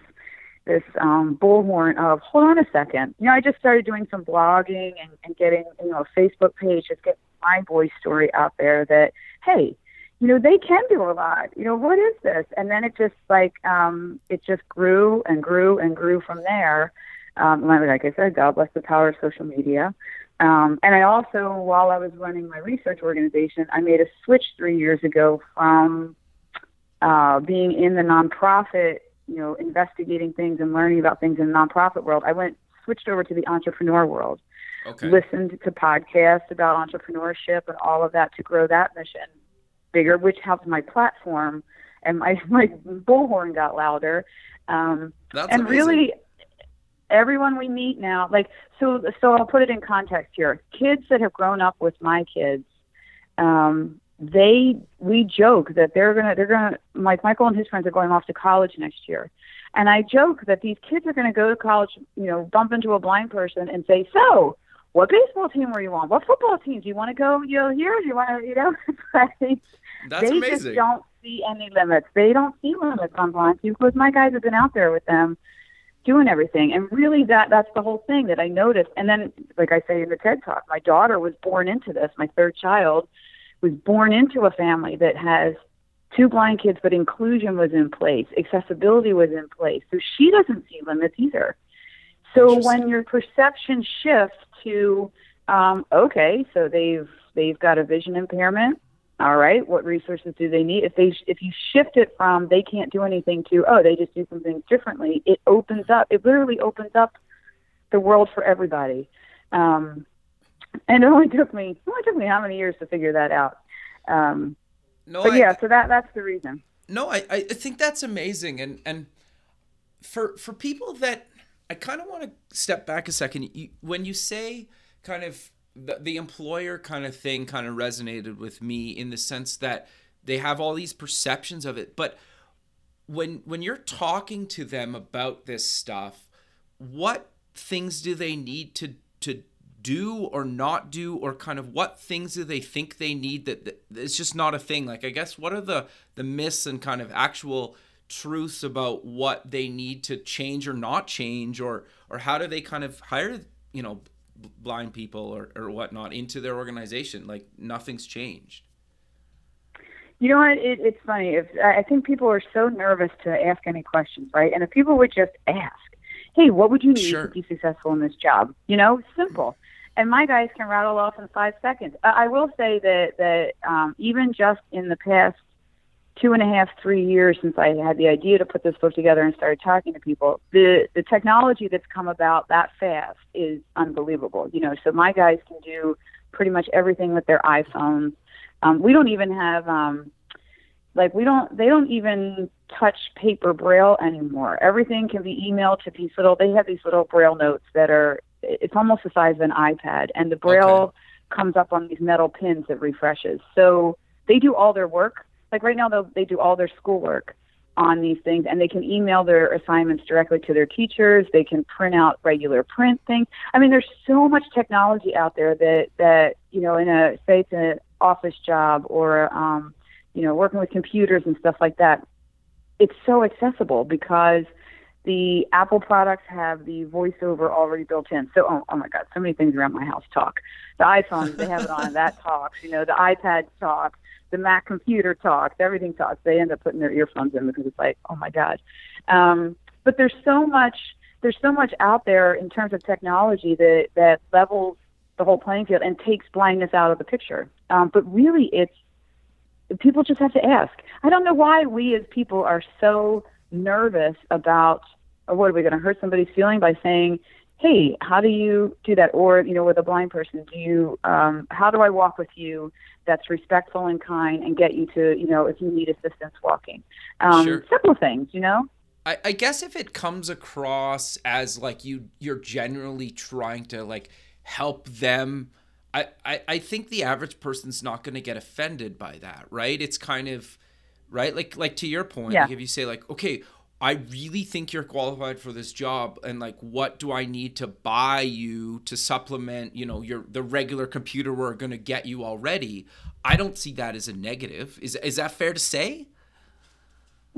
[SPEAKER 2] this um, bullhorn of hold on a second. You know, I just started doing some blogging and, and getting you know a Facebook page, just get my voice story out there. That hey, you know they can do a lot. You know what is this? And then it just like um, it just grew and grew and grew from there. Um, like I said, God bless the power of social media. Um, and I also, while I was running my research organization, I made a switch three years ago from uh, being in the nonprofit you know, investigating things and learning about things in the nonprofit world, I went switched over to the entrepreneur world. Okay. Listened to podcasts about entrepreneurship and all of that to grow that mission bigger, which helped my platform and my my bullhorn got louder. Um,
[SPEAKER 1] That's
[SPEAKER 2] and
[SPEAKER 1] amazing.
[SPEAKER 2] really, everyone we meet now, like so. So I'll put it in context here. Kids that have grown up with my kids, um, they we joke that they're gonna they're gonna like Michael and his friends are going off to college next year. And I joke that these kids are going to go to college, you know, bump into a blind person and say, "So, what baseball team were you on? What football team do you want to go? You know, here? Do you want to, you know?"
[SPEAKER 1] That's
[SPEAKER 2] they
[SPEAKER 1] amazing.
[SPEAKER 2] just don't see any limits. They don't see limits on blind people because my guys have been out there with them, doing everything. And really, that that's the whole thing that I noticed. And then, like I say in the TED Talk, my daughter was born into this. My third child was born into a family that has two blind kids, but inclusion was in place, accessibility was in place. So she doesn't see limits either. So when your perception shifts to, um, okay, so they've they've got a vision impairment. All right, what resources do they need? If they if you shift it from they can't do anything to oh they just do some things differently, it opens up. It literally opens up the world for everybody. Um, and it only took me it only took me how many years to figure that out. Um, no, but I, yeah, so that that's the reason.
[SPEAKER 1] No, I I think that's amazing, and and for for people that I kind of want to step back a second. You, when you say kind of the, the employer kind of thing, kind of resonated with me in the sense that they have all these perceptions of it, but when when you're talking to them about this stuff, what things do they need to to do or not do or kind of what things do they think they need that, that it's just not a thing like i guess what are the the myths and kind of actual truths about what they need to change or not change or or how do they kind of hire you know blind people or, or whatnot into their organization like nothing's changed
[SPEAKER 2] you know what it, it's funny if i think people are so nervous to ask any questions right and if people would just ask hey, what would you need
[SPEAKER 1] Sure.
[SPEAKER 2] to be successful in this job? You know, simple. And my guys can rattle off in five seconds. I will say that that um, even just in the past two and a half, three years since I had the idea to put this book together and started talking to people, the the technology that's come about that fast is unbelievable. You know, so my guys can do pretty much everything with their iPhones. Um, we don't even have um, like we don't they don't even touch paper braille anymore. Everything can be emailed to these little they have these little braille notes that are it's almost the size of an iPad and the braille
[SPEAKER 1] Okay.
[SPEAKER 2] comes up on these metal pins that refreshes. So they do all their work. Like right now they do all their schoolwork on these things and they can email their assignments directly to their teachers. They can print out regular print things. I mean there's so much technology out there that that, you know, in a say it's an office job or um you know, working with computers and stuff like that, it's so accessible because the Apple products have the voiceover already built in. So, oh, oh my God, so many things around my house talk. The iPhone, they have it on, that talks. You know, the iPad talks. The Mac computer talks. Everything talks. They end up putting their earphones in because it's like, oh my God. Um, but there's so much. There's so much out there in terms of technology that that levels the whole playing field and takes blindness out of the picture. Um, but really, it's people just have to ask. I don't know why we as people are so nervous about, or what are we going to hurt somebody's feeling by saying, "Hey, how do you do that?" Or you know, with a blind person, do you? Um, how do I walk with you? That's respectful and kind, and get you to you know if you need assistance walking. Um,
[SPEAKER 1] Sure.
[SPEAKER 2] Simple things, you know.
[SPEAKER 1] I, I guess if it comes across as like you you're generally trying to like help them I, I, I think the average person's not going to get offended by that right it's kind of right like like to your point
[SPEAKER 2] Yeah.
[SPEAKER 1] like if you say like okay i really think you're qualified for this job and like what do i need to buy you to supplement you know your the regular computer we're going to get you already i don't see that as a negative is is that fair to say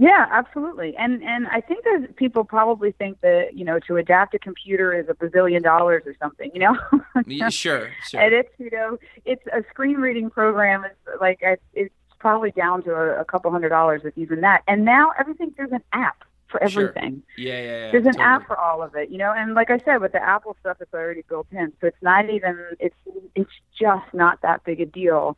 [SPEAKER 2] Yeah, absolutely. And and I think that people probably think that you know to adapt a computer is a bazillion dollars or something. You know.
[SPEAKER 1] Yeah, sure sure
[SPEAKER 2] And it's you know it's a screen reading program. It's like it's, it's probably down to a, a couple hundred dollars if even that. And now everything there's an app for
[SPEAKER 1] Sure.
[SPEAKER 2] everything.
[SPEAKER 1] yeah yeah, yeah
[SPEAKER 2] There's an
[SPEAKER 1] totally.
[SPEAKER 2] app for all of it, you know. And like I said, with the Apple stuff, it's already built in, so it's not even it's it's just not that big a deal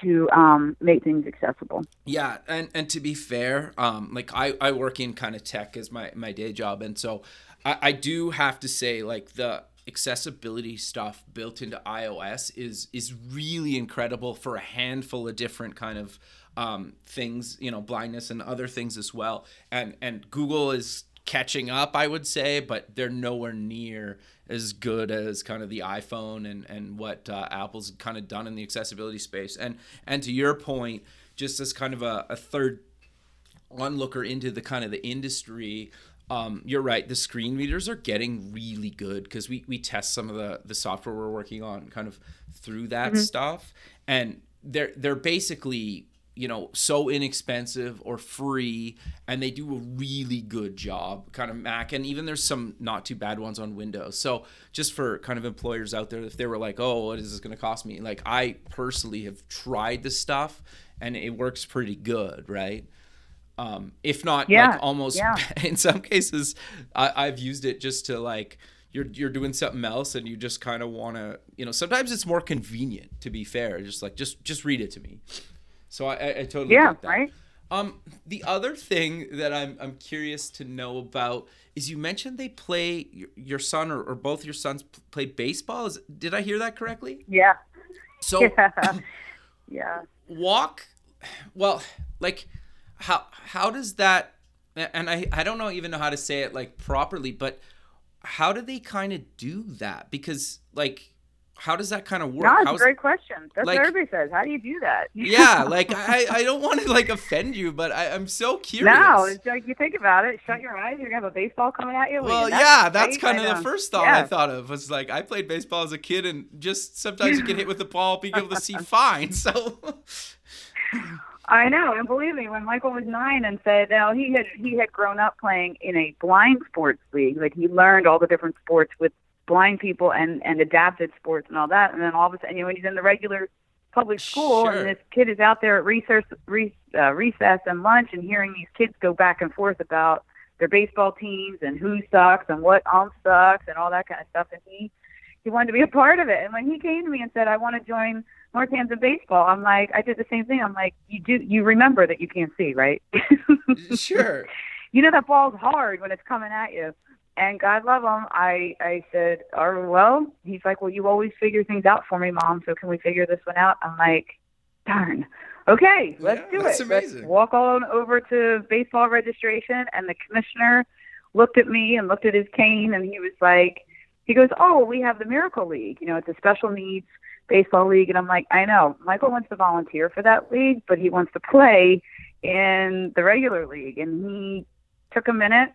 [SPEAKER 2] to um, make things accessible.
[SPEAKER 1] Yeah, and and to be fair, um, like I I work in kind of tech as my my day job, and so I, I do have to say like the accessibility stuff built into iOS is is really incredible for a handful of different kind of um, things, you know, blindness and other things as well. And and Google is catching up, I would say, but they're nowhere near as good as kind of the iPhone and and what uh, Apple's kind of done in the accessibility space. And and to your point, just as kind of a, a third onlooker into the kind of the industry um, you're right the screen readers are getting really good because we, we test some of the, the software we're working on kind of through that stuff and they're they're basically you know so inexpensive or free and they do a really good job kind of mac and even there's some not too bad ones on windows. So just for kind of employers out there if they were like oh what is this going to cost me? Like i personally have tried this stuff and it works pretty good right? Um, if not
[SPEAKER 2] Yeah,
[SPEAKER 1] like almost
[SPEAKER 2] yeah.
[SPEAKER 1] in some cases I, i've used it just to like you're, you're doing something else and you just kind of want to you know sometimes it's more convenient to be fair just like just just read it to me so i, I, I totally
[SPEAKER 2] Yeah,
[SPEAKER 1] get that.
[SPEAKER 2] right.
[SPEAKER 1] um the other thing that i'm i'm curious to know about is you mentioned they play your, your son or, or both your sons play baseball is did i hear that correctly
[SPEAKER 2] Yeah.
[SPEAKER 1] so
[SPEAKER 2] Yeah. yeah.
[SPEAKER 1] walk well like how how does that and I, I don't know even know how to say it like properly but how do they kind of do that because like how does that kind of work
[SPEAKER 2] No,
[SPEAKER 1] How's-
[SPEAKER 2] a great question. That's
[SPEAKER 1] like-
[SPEAKER 2] what everybody says. How do you do that?
[SPEAKER 1] yeah like i i don't want to like offend you but I, i'm so curious
[SPEAKER 2] No, it's like you think about it. Shut your eyes. You're gonna have a baseball coming at you.
[SPEAKER 1] well,
[SPEAKER 2] Well,
[SPEAKER 1] yeah, that's kind of the first thought I thought of was like I played baseball as a kid, and just sometimes you get hit with the ball, being able to see fine. So,
[SPEAKER 2] I know, and believe me, when Michael was nine and said, now he had he had grown up playing in a blind sports league. Like he learned all the different sports with blind people and and adapted sports and all that. And then all of a sudden, you know, he's in the regular public school,
[SPEAKER 1] Sure.
[SPEAKER 2] and this kid is out there at recess, re, uh, recess and lunch, and hearing these kids go back and forth about their baseball teams and who sucks and what ump sucks and all that kind of stuff. And he he wanted to be a part of it. And when he came to me and said, "I want to join Northampton baseball," I'm like, I did the same thing. I'm like, you do you remember that you can't see, right?
[SPEAKER 1] sure.
[SPEAKER 2] You know that ball's hard when it's coming at you. And God love him, I I said, "Oh well." He's like, "Well, you always figure things out for me, Mom. So can we figure this one out?" I'm like, "Darn." Okay, let's
[SPEAKER 1] Yeah,
[SPEAKER 2] do
[SPEAKER 1] that's
[SPEAKER 2] it.
[SPEAKER 1] amazing.
[SPEAKER 2] Let's walk on over to baseball registration. And the commissioner looked at me and looked at his cane, and he was like, he goes, "Oh, we have the Miracle League. You know, it's a special needs baseball league." And I'm like, "I know. Michael wants to volunteer for that league, but he wants to play in the regular league." And he took a minute,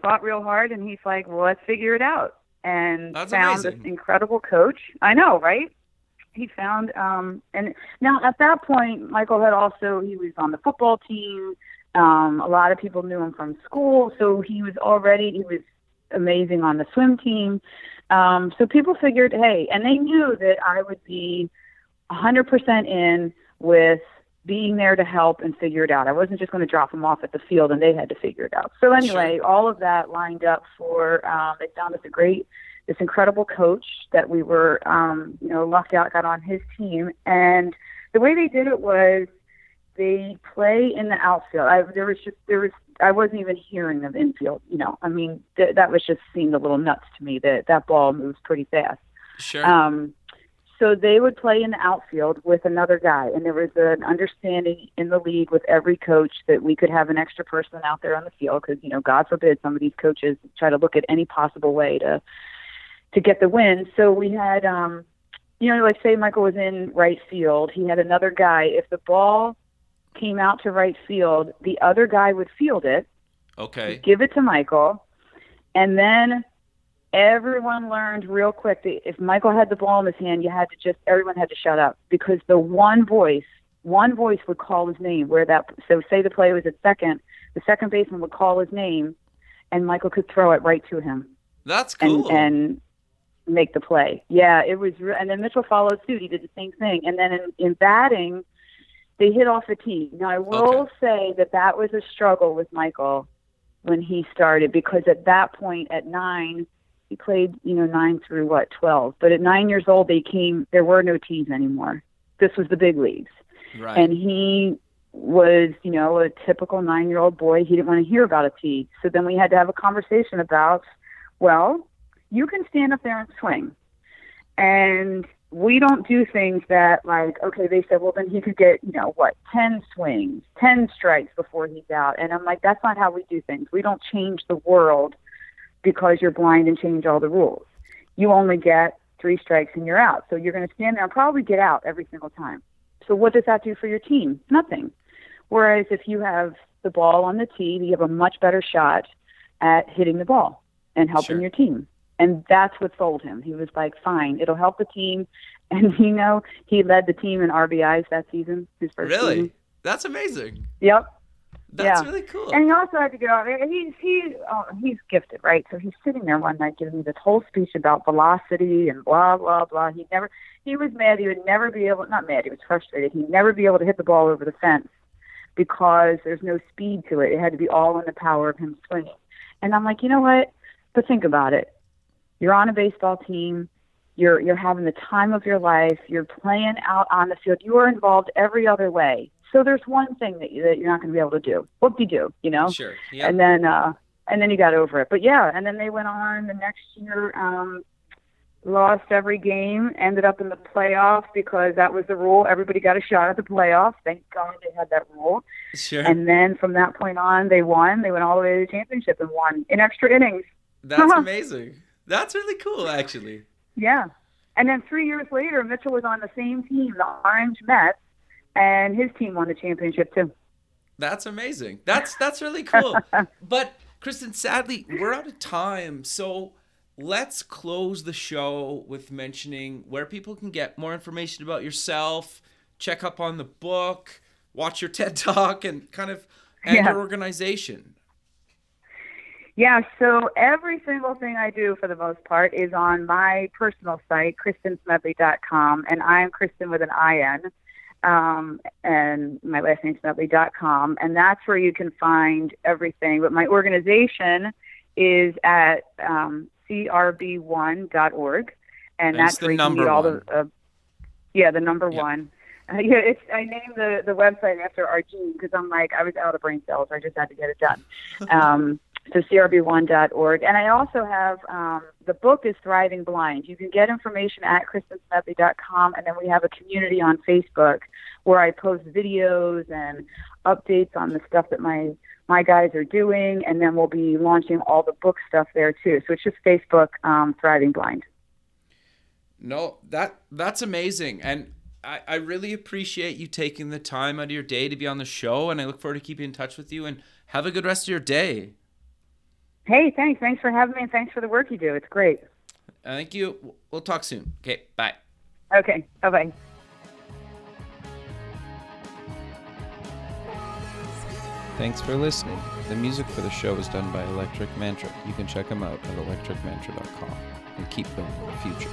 [SPEAKER 2] thought real hard, and he's like, "Well, let's figure it out." And
[SPEAKER 1] That's
[SPEAKER 2] found
[SPEAKER 1] amazing.
[SPEAKER 2] this incredible coach. I know, right? He found, um, and now at that point, Michael had also he was on the football team. Um, a lot of people knew him from school, so he was already he was amazing on the swim team. Um, so people figured, hey, and they knew that I would be 100% in with being there to help and figure it out. I wasn't just going to drop them off at the field and they had to figure it out. So anyway, all of that lined up for um, they found us a great, this incredible coach that we were, um, you know, lucked out, got on his team, and the way they did it was they play in the outfield. I, there was just there was I wasn't even hearing of infield. You know, I mean th- that was just seemed a little nuts to me that that ball moves pretty fast.
[SPEAKER 1] Sure.
[SPEAKER 2] Um, so they would play in the outfield with another guy, and there was an understanding in the league with every coach that we could have an extra person out there on the field because you know, God forbid, some of these coaches try to look at any possible way to to get the win. So we had, um, you know, like say Michael was in right field, he had another guy. If the ball came out to right field, the other guy would field it
[SPEAKER 1] okay.
[SPEAKER 2] give it to Michael, and then everyone learned real quick that if Michael had the ball in his hand, you had to just everyone had to shut up because the one voice, one voice would call his name. Where that so say the play was at second, the second baseman would call his name, and Michael could throw it right to him
[SPEAKER 1] That's
[SPEAKER 2] and
[SPEAKER 1] cool.
[SPEAKER 2] and make the play. Yeah, it was. And then Mitchell followed suit. He did the same thing. And then in, in batting, they hit off the tee. Now I will
[SPEAKER 1] Okay.
[SPEAKER 2] say that that was a struggle with Michael when he started because at that point at nine. He played, you know, nine through what, twelve. But at nine years old, they came. There were no tees anymore. This was the big leagues
[SPEAKER 1] right.
[SPEAKER 2] and he was, you know, a typical nine-year-old boy. He didn't want to hear about a tee. So then we had to have a conversation about, well, you can stand up there and swing, and we don't do things that like, okay, they said, well, then he could get, you know, what, ten swings, ten strikes before he's out, and I'm like, that's not how we do things. We don't change the world because you're blind and change all the rules. You only get three strikes and you're out. So you're going to stand there and probably get out every single time. So what does that do for your team? Nothing. Whereas if you have the ball on the tee, you have a much better shot at hitting the ball and helping
[SPEAKER 1] Sure.
[SPEAKER 2] your team. And that's what sold him. He was like, fine, it'll help the team. And you know, he led the team in RBIs that season, his first
[SPEAKER 1] really?
[SPEAKER 2] season.
[SPEAKER 1] That's amazing.
[SPEAKER 2] Yep.
[SPEAKER 1] That's
[SPEAKER 2] Yeah.
[SPEAKER 1] really cool.
[SPEAKER 2] And he also had to get out. there. He's he oh, he's gifted, right? So he's sitting there one night giving me this whole speech about velocity and blah blah blah. He never he was mad. He would never be able not mad. He was frustrated. He'd never be able to hit the ball over the fence because there's no speed to it. It had to be all in the power of him swinging. And I'm like, you know what? But think about it. You're on a baseball team. You're you're having the time of your life. You're playing out on the field. You are involved every other way. So there's one thing that you, that you're not going to be able to do. What do you do? You know.
[SPEAKER 1] Sure. Yeah.
[SPEAKER 2] And then uh, and then you got over it. But yeah, and then they went on the next year. Um, lost every game. Ended up in the playoffs because that was the rule. Everybody got a shot at the playoffs. Thank God they had that rule.
[SPEAKER 1] Sure.
[SPEAKER 2] And then from that point on, they won. They went all the way to the championship and won in extra innings.
[SPEAKER 1] That's amazing. That's really cool, actually.
[SPEAKER 2] Yeah. And then three years later, Mitchell was on the same team, the Orange Mets, and his team won the championship too.
[SPEAKER 1] That's amazing. That's that's really cool. but Kristin, sadly, we're out of time. So let's close the show with mentioning where people can get more information about yourself, check up on the book, watch your TED talk, and kind of and
[SPEAKER 2] Yeah.
[SPEAKER 1] your organization.
[SPEAKER 2] Yeah, so every single thing I do for the most part is on my personal site, kristinsmedley.com, and I am Kristin with an IN. Um, and my last name's Medley.com, and that's where you can find everything. But my organization is at um, crb1.org, and
[SPEAKER 1] That's
[SPEAKER 2] that's,
[SPEAKER 1] the
[SPEAKER 2] where you can
[SPEAKER 1] number
[SPEAKER 2] meet all
[SPEAKER 1] one.
[SPEAKER 2] the uh, yeah the number
[SPEAKER 1] Yeah.
[SPEAKER 2] one. Uh, yeah, it's I named the the website after our gene because I'm like I was out of brain cells. I just had to get it done. um, so crb1.org, and I also have um, the book is Thriving Blind. You can get information at kristinsmedley.com, and then we have a community on Facebook where I post videos and updates on the stuff that my my guys are doing, and then we'll be launching all the book stuff there too. So it's just Facebook um, Thriving Blind.
[SPEAKER 1] No, that that's amazing, and I, I really appreciate you taking the time out of your day to be on the show, and I look forward to keeping in touch with you. And have a good rest of your day.
[SPEAKER 2] Hey, thanks. Thanks for having me, and thanks for the work you do. It's great.
[SPEAKER 1] Uh, thank you. We'll talk soon. Okay, bye.
[SPEAKER 2] Okay. Bye bye.
[SPEAKER 1] Thanks for listening. The music for the show is done by Electric Mantra. You can check them out at electricmantra.com and keep building the future.